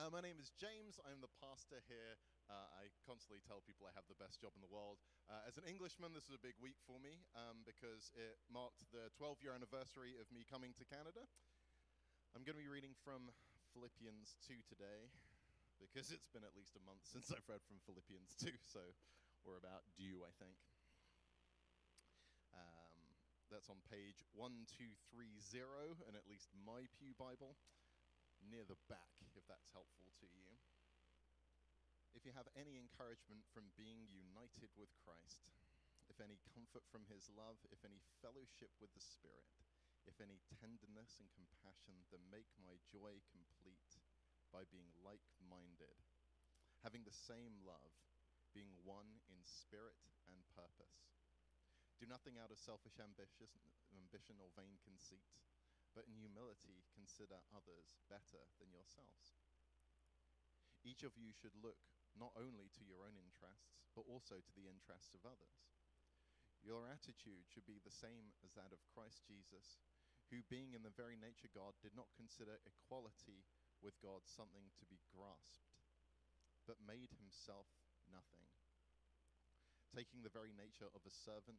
Uh, my name is James. I'm the pastor here. Uh, I constantly tell people I have the best job in the world. Uh, as an Englishman, this is a big week for me um, because it marked the 12 year anniversary of me coming to Canada. I'm going to be reading from Philippians 2 today because it's been at least a month since I've read from Philippians 2, so we're about due, I think. Um, that's on page 1230 in at least my Pew Bible near the back, that's helpful to you. If you have any encouragement from being united with Christ, if any comfort from his love, if any fellowship with the Spirit, if any tenderness and compassion, then make my joy complete by being like minded, having the same love, being one in spirit and purpose. Do nothing out of selfish ambition or vain conceit but in humility consider others better than yourselves. Each of you should look not only to your own interests, but also to the interests of others. Your attitude should be the same as that of Christ Jesus, who, being in the very nature God, did not consider equality with God something to be grasped, but made himself nothing taking the very nature of a servant,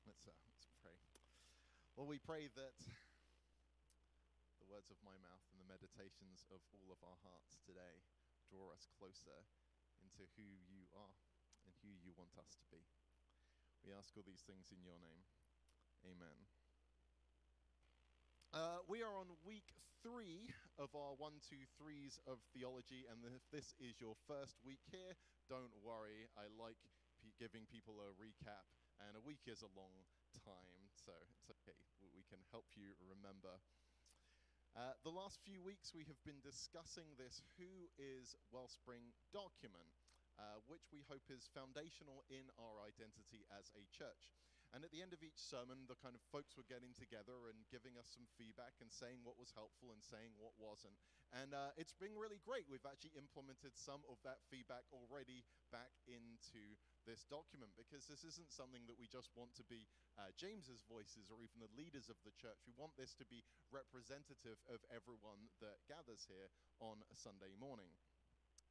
Let's, uh, let's pray. Well, we pray that the words of my mouth and the meditations of all of our hearts today draw us closer into who you are and who you want us to be. We ask all these things in your name. Amen. Uh, we are on week three of our one, two, threes of theology, and if this is your first week here, don't worry. I like giving people a recap, and a week is a long time, so it's okay. We can help you remember. Uh, the last few weeks, we have been discussing this Who is Wellspring document, uh, which we hope is foundational in our identity as a church. And at the end of each sermon, the kind of folks were getting together and giving us some feedback and saying what was helpful and saying what wasn't. And uh, it's been really great. We've actually implemented some of that feedback already back into this document because this isn't something that we just want to be uh, James's voices or even the leaders of the church. We want this to be representative of everyone that gathers here on a Sunday morning.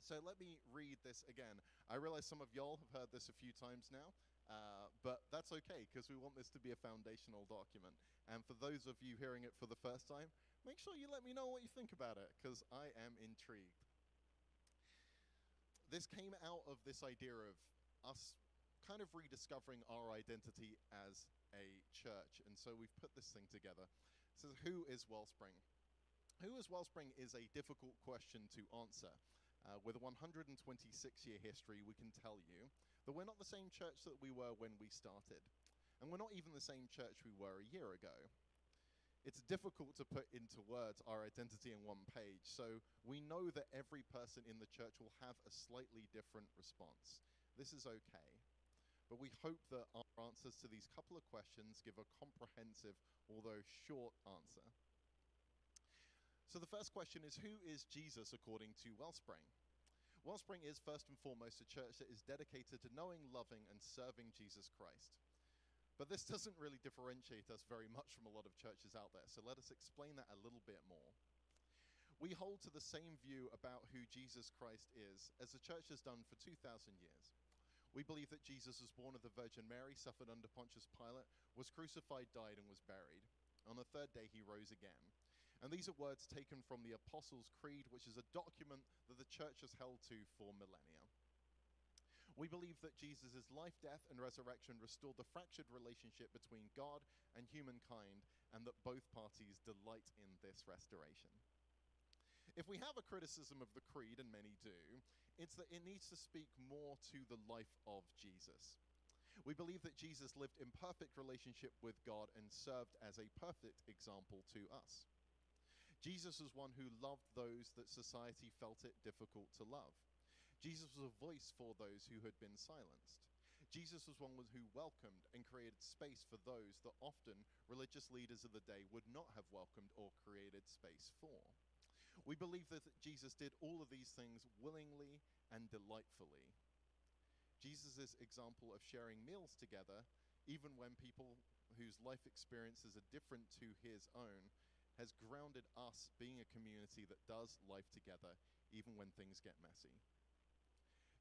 So let me read this again. I realize some of y'all have heard this a few times now. Uh, but that's okay because we want this to be a foundational document. And for those of you hearing it for the first time, make sure you let me know what you think about it because I am intrigued. This came out of this idea of us kind of rediscovering our identity as a church. And so we've put this thing together. Says, Who is Wellspring? Who is Wellspring is a difficult question to answer. Uh, with a 126 year history, we can tell you that we're not the same church that we were when we started. And we're not even the same church we were a year ago. It's difficult to put into words our identity in one page, so we know that every person in the church will have a slightly different response. This is okay. But we hope that our answers to these couple of questions give a comprehensive, although short, answer. So the first question is Who is Jesus according to Wellspring? Wellspring is first and foremost a church that is dedicated to knowing, loving, and serving Jesus Christ. But this doesn't really differentiate us very much from a lot of churches out there, so let us explain that a little bit more. We hold to the same view about who Jesus Christ is as the church has done for 2,000 years. We believe that Jesus was born of the Virgin Mary, suffered under Pontius Pilate, was crucified, died, and was buried. On the third day, he rose again. And these are words taken from the Apostles' Creed, which is a document that the church has held to for millennia. We believe that Jesus' life, death, and resurrection restored the fractured relationship between God and humankind, and that both parties delight in this restoration. If we have a criticism of the creed, and many do, it's that it needs to speak more to the life of Jesus. We believe that Jesus lived in perfect relationship with God and served as a perfect example to us. Jesus was one who loved those that society felt it difficult to love. Jesus was a voice for those who had been silenced. Jesus was one who welcomed and created space for those that often religious leaders of the day would not have welcomed or created space for. We believe that Jesus did all of these things willingly and delightfully. Jesus' example of sharing meals together, even when people whose life experiences are different to his own, has grounded us being a community that does life together, even when things get messy.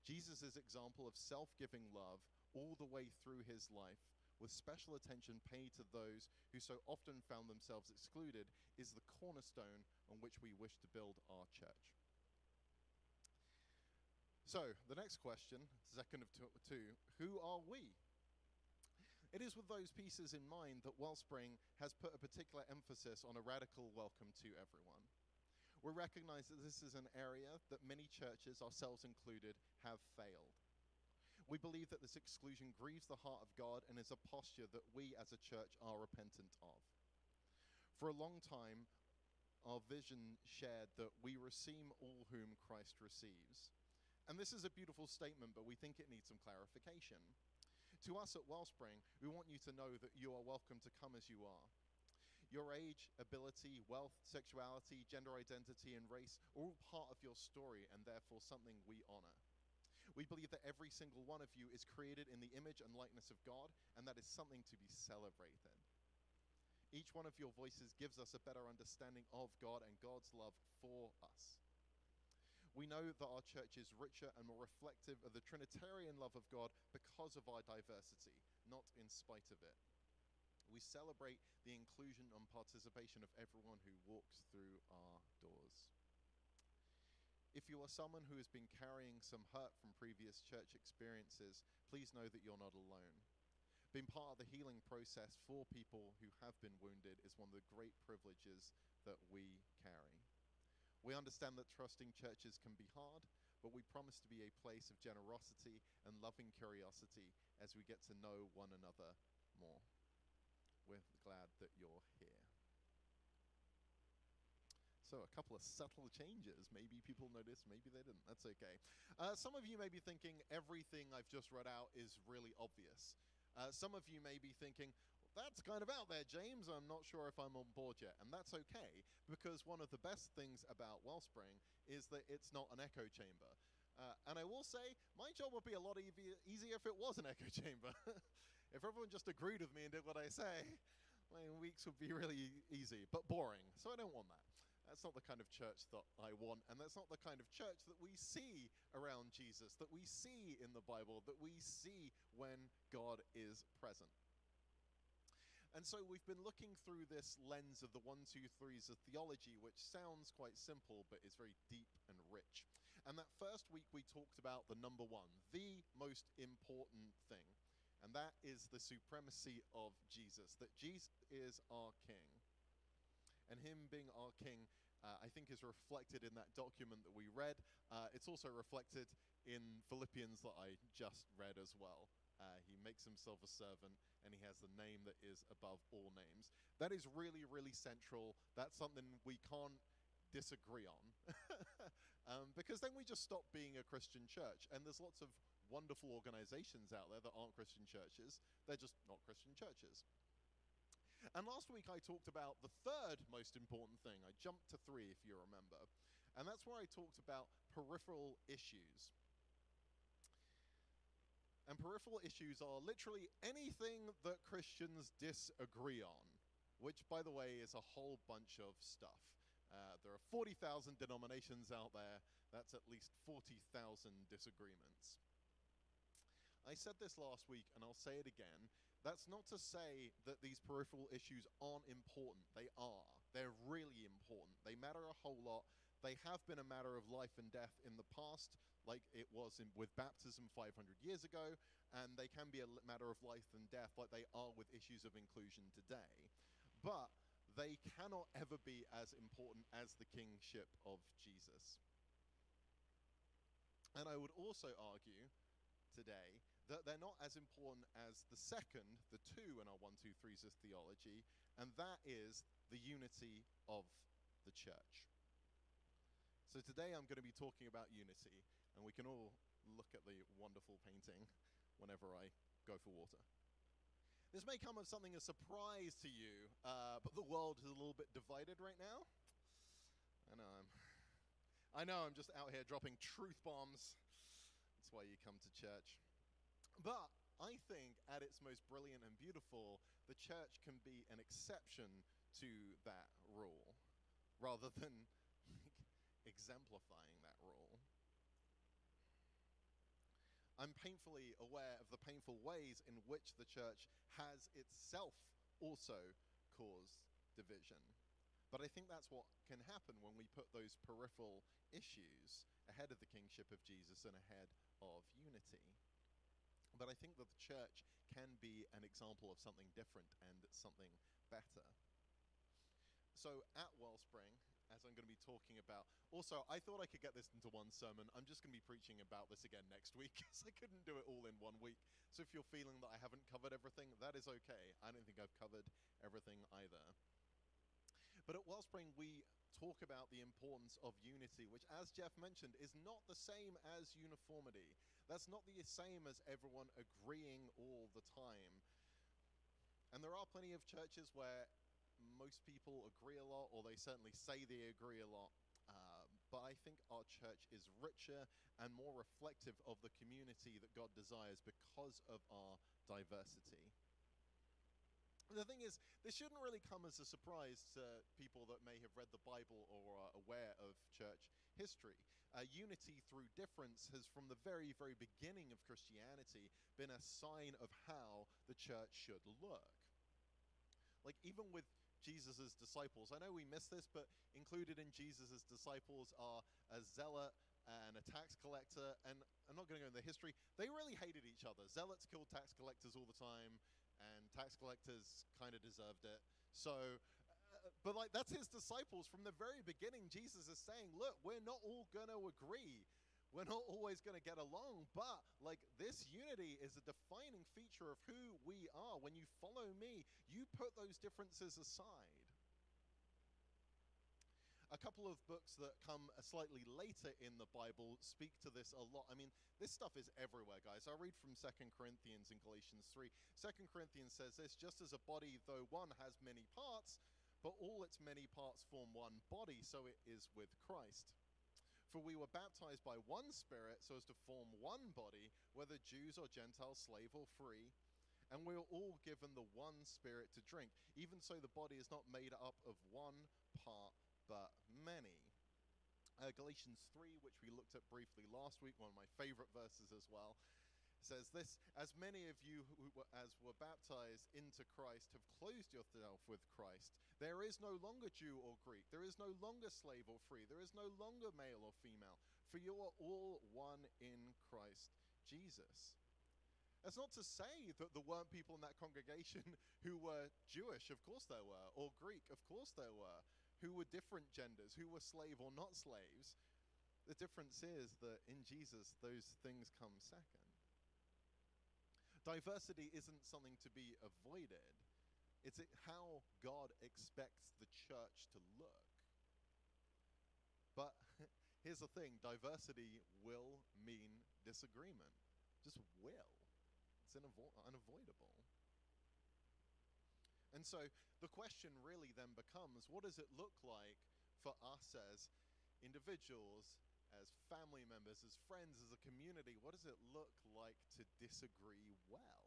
Jesus' example of self giving love all the way through his life, with special attention paid to those who so often found themselves excluded, is the cornerstone on which we wish to build our church. So, the next question, second of two, who are we? It is with those pieces in mind that Wellspring has put a particular emphasis on a radical welcome to everyone. We recognize that this is an area that many churches, ourselves included, have failed. We believe that this exclusion grieves the heart of God and is a posture that we as a church are repentant of. For a long time, our vision shared that we receive all whom Christ receives. And this is a beautiful statement, but we think it needs some clarification. To us at Wellspring, we want you to know that you are welcome to come as you are. Your age, ability, wealth, sexuality, gender identity, and race are all part of your story and therefore something we honor. We believe that every single one of you is created in the image and likeness of God, and that is something to be celebrated. Each one of your voices gives us a better understanding of God and God's love for us. We know that our church is richer and more reflective of the Trinitarian love of God because of our diversity, not in spite of it. We celebrate the inclusion and participation of everyone who walks through our doors. If you are someone who has been carrying some hurt from previous church experiences, please know that you're not alone. Being part of the healing process for people who have been wounded is one of the great privileges that we carry. We understand that trusting churches can be hard, but we promise to be a place of generosity and loving curiosity as we get to know one another more. We're glad that you're here. So, a couple of subtle changes. Maybe people noticed, maybe they didn't. That's okay. Uh, some of you may be thinking everything I've just read out is really obvious. Uh, some of you may be thinking, that's kind of out there, James. I'm not sure if I'm on board yet. And that's okay, because one of the best things about Wellspring is that it's not an echo chamber. Uh, and I will say, my job would be a lot easier if it was an echo chamber. if everyone just agreed with me and did what I say, my weeks would be really easy, but boring. So I don't want that. That's not the kind of church that I want, and that's not the kind of church that we see around Jesus, that we see in the Bible, that we see when God is present. And so we've been looking through this lens of the one, two, threes of theology, which sounds quite simple, but is very deep and rich. And that first week we talked about the number one, the most important thing, and that is the supremacy of Jesus, that Jesus is our King. And Him being our King, uh, I think, is reflected in that document that we read. Uh, it's also reflected in Philippians that I just read as well. Uh, he makes himself a servant and he has the name that is above all names. That is really, really central. That's something we can't disagree on. um, because then we just stop being a Christian church. And there's lots of wonderful organizations out there that aren't Christian churches, they're just not Christian churches. And last week I talked about the third most important thing. I jumped to three, if you remember. And that's where I talked about peripheral issues. And peripheral issues are literally anything that Christians disagree on, which, by the way, is a whole bunch of stuff. Uh, there are 40,000 denominations out there. That's at least 40,000 disagreements. I said this last week, and I'll say it again. That's not to say that these peripheral issues aren't important. They are. They're really important. They matter a whole lot. They have been a matter of life and death in the past, like it was in, with baptism 500 years ago, and they can be a matter of life and death, like they are with issues of inclusion today. But they cannot ever be as important as the kingship of Jesus. And I would also argue today that they're not as important as the second, the two in our one, two, threes of theology, and that is the unity of the the church. So today I'm going to be talking about unity, and we can all look at the wonderful painting whenever I go for water. This may come as something a surprise to you, uh, but the world is a little bit divided right now. I know I'm, I know I'm just out here dropping truth bombs. That's why you come to church. But I think at its most brilliant and beautiful, the church can be an exception to that rule rather than exemplifying that rule. I'm painfully aware of the painful ways in which the church has itself also caused division. But I think that's what can happen when we put those peripheral issues ahead of the kingship of Jesus and ahead of unity. But I think that the church can be an example of something different and something better. So at Wellspring, as I'm going to be talking about. Also, I thought I could get this into one sermon. I'm just going to be preaching about this again next week because I couldn't do it all in one week. So if you're feeling that I haven't covered everything, that is okay. I don't think I've covered everything either. But at Wellspring, we talk about the importance of unity, which, as Jeff mentioned, is not the same as uniformity. That's not the same as everyone agreeing all the time. And there are plenty of churches where most people agree a lot, or they certainly say they agree a lot. Uh, but I think our church is richer and more reflective of the community that God desires because of our diversity. The thing is, this shouldn't really come as a surprise to people that may have read the Bible or are aware of church history. Uh, unity through difference has, from the very, very beginning of Christianity, been a sign of how the church should look. Like, even with Jesus' disciples. I know we miss this, but included in Jesus' disciples are a zealot and a tax collector. And I'm not going to go into the history. They really hated each other. Zealots killed tax collectors all the time, and tax collectors kind of deserved it. So, uh, but like that's his disciples from the very beginning. Jesus is saying, look, we're not all going to agree we're not always going to get along, but like this unity is a defining feature of who we are. When you follow me, you put those differences aside. A couple of books that come uh, slightly later in the Bible speak to this a lot. I mean, this stuff is everywhere, guys. I read from Second Corinthians and Galatians 3. Second Corinthians says this just as a body, though one has many parts, but all its many parts form one body, so it is with Christ. For we were baptized by one Spirit so as to form one body, whether Jews or Gentiles, slave or free. And we are all given the one Spirit to drink. Even so, the body is not made up of one part, but many. Uh, Galatians 3, which we looked at briefly last week, one of my favorite verses as well, says this As many of you who were, as were baptized into Christ have closed yourself with Christ. There is no longer Jew or Greek. There is no longer slave or free. There is no longer male or female. For you are all one in Christ Jesus. That's not to say that there weren't people in that congregation who were Jewish, of course there were, or Greek, of course there were, who were different genders, who were slave or not slaves. The difference is that in Jesus, those things come second. Diversity isn't something to be avoided, it's how God expects the church to look. But here's the thing diversity will mean disagreement. Just will. It's unavo- unavoidable. And so the question really then becomes what does it look like for us as individuals, as family members, as friends, as a community, what does it look like to disagree well?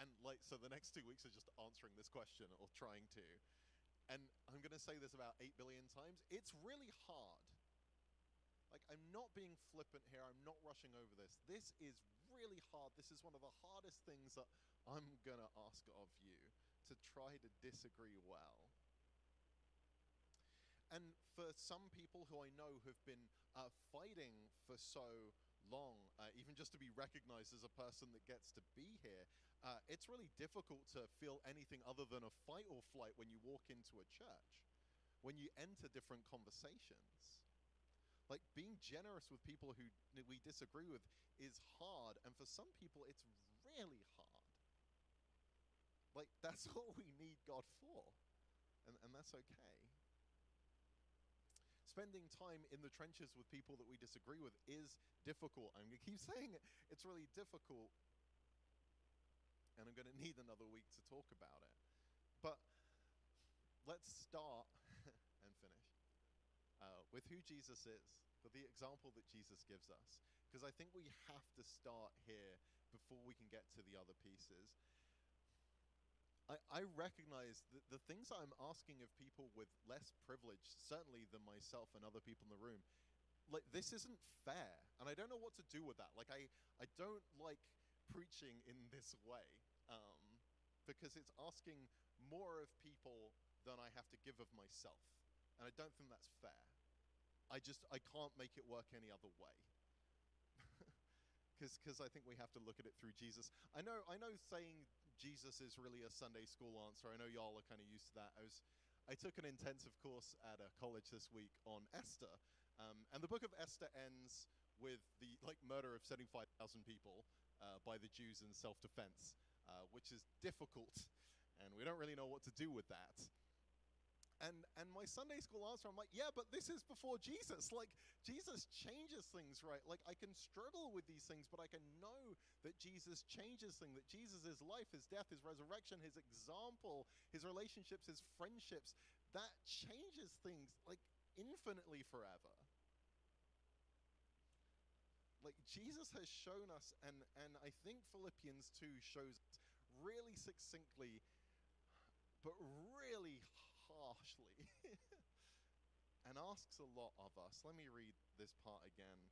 And like, so the next two weeks are just answering this question or trying to. And I'm going to say this about 8 billion times. It's really hard. Like, I'm not being flippant here. I'm not rushing over this. This is really hard. This is one of the hardest things that I'm going to ask of you to try to disagree well. And for some people who I know have been uh, fighting for so long, uh, even just to be recognized as a person that gets to be here, uh, it's really difficult to feel anything other than a fight or flight when you walk into a church, when you enter different conversations. Like being generous with people who we disagree with is hard, and for some people, it's really hard. Like, that's all we need God for. And, and that's okay. Spending time in the trenches with people that we disagree with is difficult. I'm going to keep saying it. It's really difficult. And I'm going to need another week to talk about it. But let's start and finish uh, with who Jesus is, with the example that Jesus gives us. Because I think we have to start here before we can get to the other pieces. I, I recognize that the things I'm asking of people with less privilege, certainly than myself and other people in the room, like this isn't fair. And I don't know what to do with that. Like I, I don't like preaching in this way um, because it's asking more of people than I have to give of myself. And I don't think that's fair. I just, I can't make it work any other way because I think we have to look at it through Jesus. I know I know saying Jesus is really a Sunday school answer. I know y'all are kind of used to that. I was I took an intensive course at a college this week on Esther, um, and the book of Esther ends with the like murder of 75,000 people uh, by the Jews in self-defense, uh, which is difficult, and we don't really know what to do with that. And and my Sunday school answer, I'm like, yeah, but this is before Jesus. Like Jesus changes things, right? Like I can struggle with these things, but I can know that Jesus changes things. That Jesus' his life, his death, his resurrection, his example, his relationships, his friendships, that changes things like infinitely forever. Like Jesus has shown us, and and I think Philippians 2 shows really succinctly, but really harshly and asks a lot of us. Let me read this part again.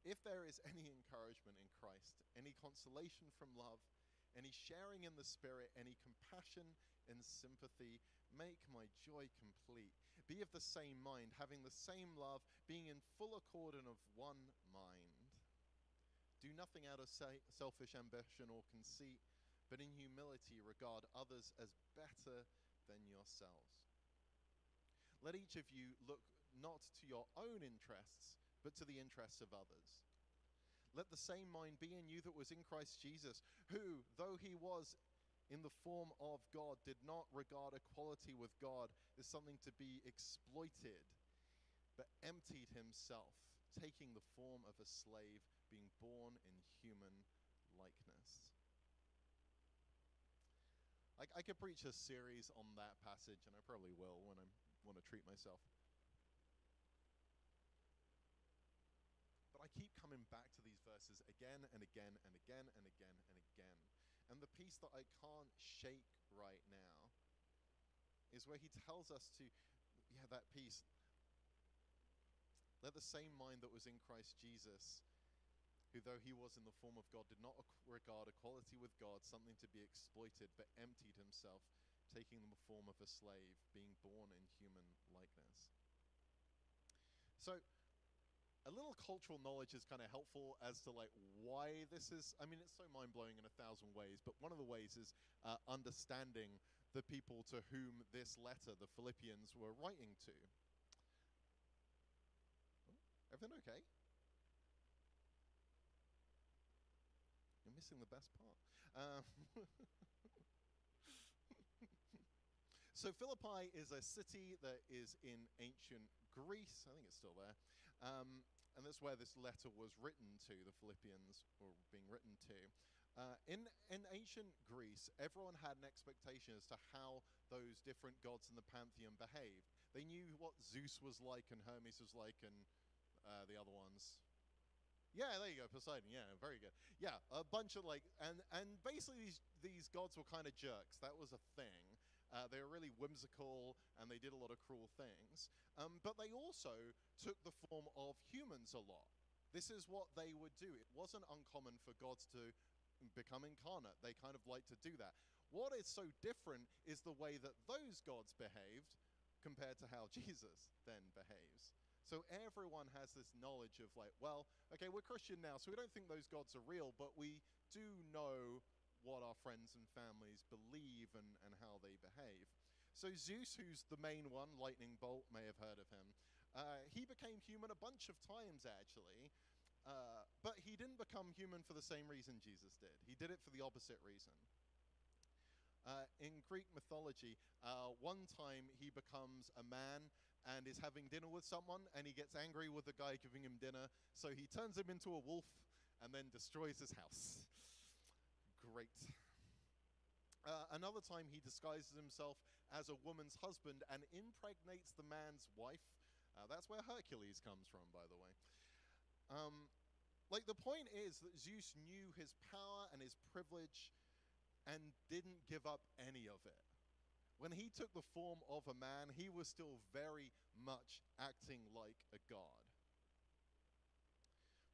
If there is any encouragement in Christ, any consolation from love, any sharing in the Spirit, any compassion and sympathy, make my joy complete. Be of the same mind, having the same love, being in full accord and of one mind. Do nothing out of selfish ambition or conceit, but in humility regard others as better than yourselves. Let each of you look not to your own interests, but to the interests of others. Let the same mind be in you that was in Christ Jesus, who, though he was in the form of God, did not regard equality with God as something to be exploited, but emptied himself, taking the form of a slave, being born in human likeness. I, I could preach a series on that passage, and I probably will when I want to treat myself. But I keep coming back to these verses again and again and again and again and again. And the piece that I can't shake right now is where he tells us to, yeah, that piece. Let the same mind that was in Christ Jesus who, though he was in the form of God, did not regard equality with God something to be exploited, but emptied himself, taking the form of a slave, being born in human likeness. So, a little cultural knowledge is kind of helpful as to like why this is i mean it's so mind-blowing in a thousand ways but one of the ways is uh, understanding the people to whom this letter the philippians were writing to oh, everything okay missing the best part. Um, so, Philippi is a city that is in ancient Greece. I think it's still there. Um, and that's where this letter was written to, the Philippians were being written to. Uh, in, in ancient Greece, everyone had an expectation as to how those different gods in the pantheon behaved. They knew what Zeus was like and Hermes was like and uh, the other ones. Yeah, there you go, Poseidon. Yeah, very good. Yeah, a bunch of like, and and basically these these gods were kind of jerks. That was a thing. Uh, they were really whimsical and they did a lot of cruel things. Um, but they also took the form of humans a lot. This is what they would do. It wasn't uncommon for gods to become incarnate. They kind of like to do that. What is so different is the way that those gods behaved compared to how Jesus then behaves. So everyone has this knowledge of like, well, okay, we're Christian now, so we don't think those gods are real, but we do know what our friends and families believe and, and how they behave. So Zeus, who's the main one, lightning bolt, may have heard of him. Uh, he became human a bunch of times actually, uh, but he didn't become human for the same reason Jesus did. He did it for the opposite reason. Uh, in Greek mythology, uh, one time he becomes a man and is having dinner with someone, and he gets angry with the guy giving him dinner, so he turns him into a wolf and then destroys his house. Great. Uh, another time, he disguises himself as a woman's husband and impregnates the man's wife. Uh, that's where Hercules comes from, by the way. Um, like, the point is that Zeus knew his power and his privilege and didn't give up any of it. When he took the form of a man, he was still very much acting like a god.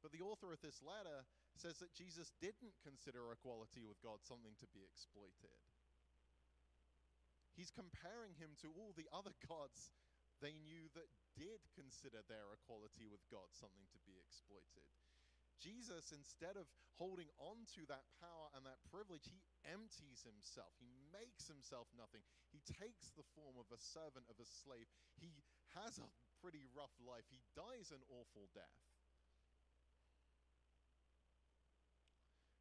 But the author of this letter says that Jesus didn't consider equality with God something to be exploited. He's comparing him to all the other gods they knew that did consider their equality with God something to be exploited. Jesus, instead of holding on to that power and that privilege, he empties himself. He makes himself nothing. He takes the form of a servant, of a slave. He has a pretty rough life. He dies an awful death.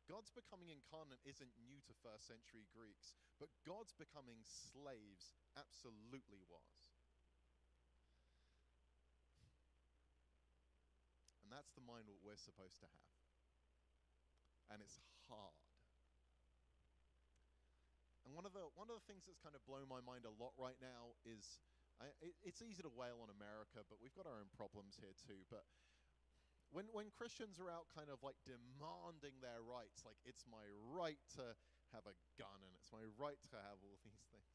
God's becoming incarnate isn't new to first century Greeks, but God's becoming slaves absolutely was. And that's the mind what we're supposed to have. And it's hard. And one of the one of the things that's kind of blown my mind a lot right now is I, it, it's easy to wail on America, but we've got our own problems here too. But when when Christians are out kind of like demanding their rights, like it's my right to have a gun and it's my right to have all these things.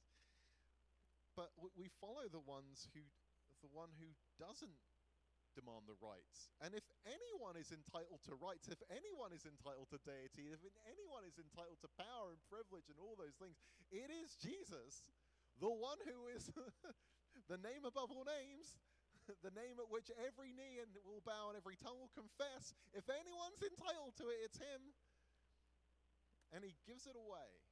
But we follow the ones who the one who doesn't demand the rights. And if anyone is entitled to rights, if anyone is entitled to deity, if anyone is entitled to power and privilege and all those things, it is Jesus, the one who is the name above all names, the name at which every knee and will bow and every tongue will confess. If anyone's entitled to it, it's him. And he gives it away.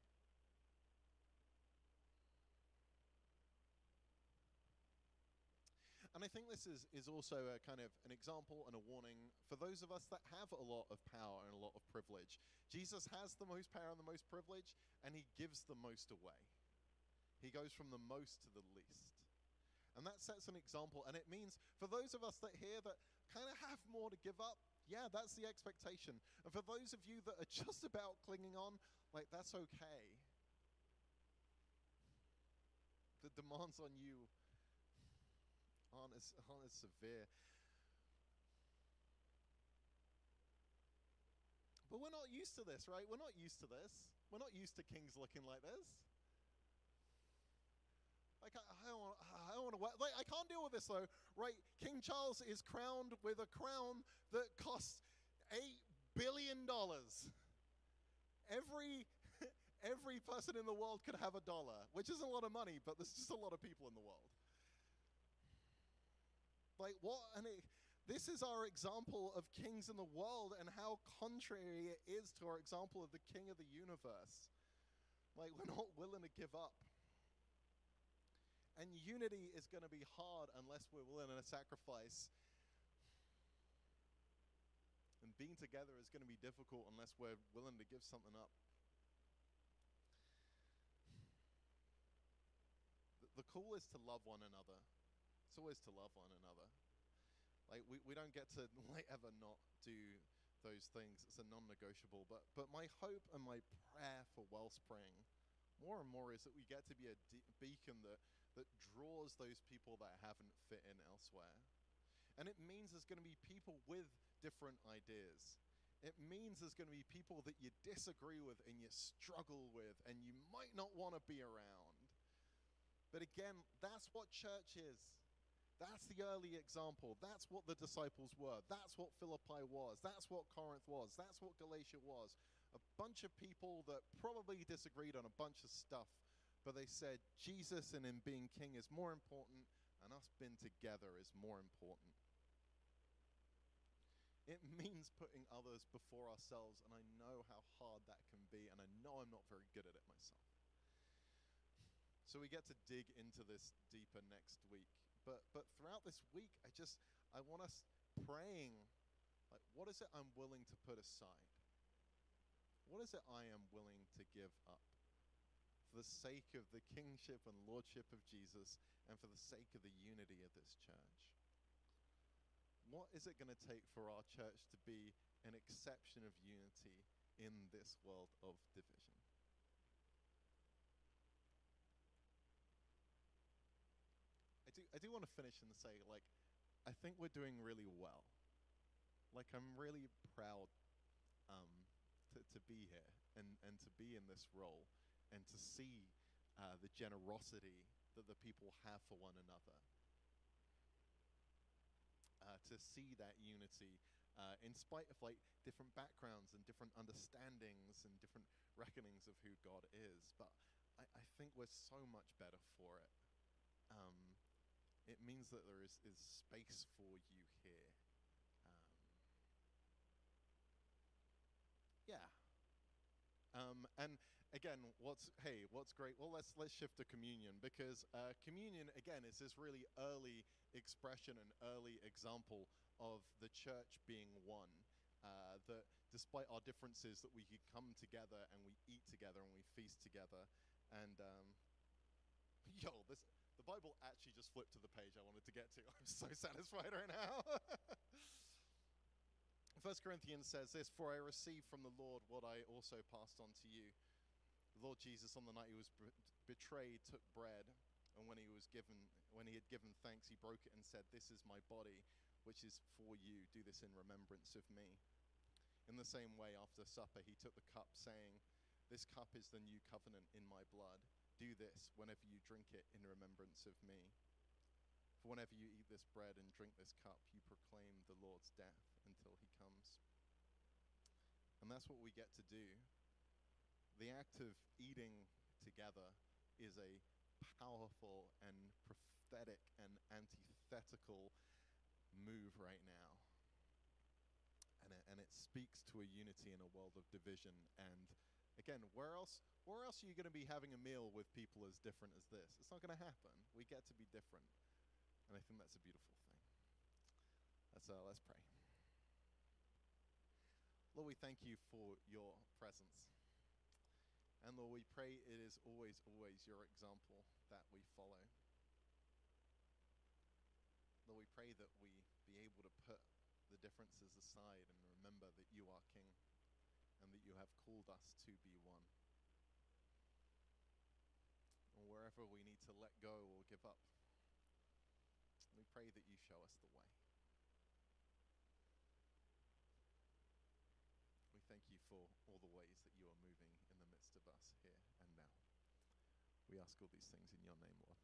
And I think this is, is also a kind of an example and a warning for those of us that have a lot of power and a lot of privilege. Jesus has the most power and the most privilege, and he gives the most away. He goes from the most to the least. And that sets an example. And it means for those of us that here that kind of have more to give up, yeah, that's the expectation. And for those of you that are just about clinging on, like, that's okay. The demands on you aren't as, aren't as severe. But we're not used to this, right? We're not used to this. We're not used to kings looking like this. Like I, I don't, I don't want to. Like I can't deal with this though, right? King Charles is crowned with a crown that costs eight billion dollars. Every every person in the world could have a dollar, which isn't a lot of money, but there's just a lot of people in the world. Like, what? And this is our example of kings in the world and how contrary it is to our example of the king of the universe. Like, we're not willing to give up. And unity is going to be hard unless we're willing to sacrifice. And being together is going to be difficult unless we're willing to give something up. The, call is to love one another. It's always to love one another. Like we, we don't get to like ever not do those things. It's a non-negotiable. But but my hope and my prayer for Wellspring, more and more, is that we get to be a de- beacon that that draws those people that haven't fit in elsewhere. And it means there's going to be people with different ideas. It means there's going to be people that you disagree with and you struggle with and you might not want to be around. But again, that's what church is. That's the early example. That's what the disciples were. That's what Philippi was. That's what Corinth was. That's what Galatia was. A bunch of people that probably disagreed on a bunch of stuff, but they said Jesus and him being king is more important, and us being together is more important. It means putting others before ourselves, and I know how hard that can be, and I know I'm not very good at it myself. So we get to dig into this deeper next week but but throughout this week i just i want us praying like what is it i'm willing to put aside what is it i am willing to give up for the sake of the kingship and lordship of Jesus, and for the sake of the unity of this church. What is it going to take for our church to be an exception of unity in this world of division? I do, want to finish and say, like, I think we're doing really well. Like, I'm really proud um, to, to be here and, and to be in this role and to see uh, the generosity that the people have for one another. Uh, to see that unity uh, in spite of like different backgrounds and different understandings and different reckonings of who God is. But I, I think we're so much better for it. Um, it means that there is, is space for you here. Um, yeah. Um, and again, what's hey, what's great? Well, let's let's shift to communion because uh, communion again is this really early expression and early example of the church being one. Uh, that despite our differences, that we could come together and we eat together and we feast together. And um, yo, this Bible actually just flipped to the page I wanted to get to. I'm so satisfied right now. First Corinthians says this, For I received from the Lord what I also passed on to you. The Lord Jesus, on the night he was betrayed, took bread, and when he was given, when he had given thanks, he broke it and said, "This is my body, which is for you. Do this in remembrance of me." In the same way, after supper, he took the cup, saying, "This cup is the new covenant in my blood." Do this whenever you drink it in remembrance of me. For whenever you eat this bread and drink this cup, you proclaim the Lord's death until he comes. And that's what we get to do. The act of eating together is a powerful and prophetic and antithetical move right now. And it, and it speaks to a unity in a world of division and Again, where else where else are you going to be having a meal with people as different as this? It's not going to happen. We get to be different. And I think that's a beautiful thing. Let's, uh, let's pray. Lord, we thank you for your presence. And Lord, we pray it is always, always your example that we follow. Lord, we pray that we be able to put the differences aside and remember that you are King and that you have called us to be one. And wherever we need to let go or give up, we pray that you show us the way. We thank you for all the ways that you are moving in the midst of us here and now. We ask all these things in your name, Lord.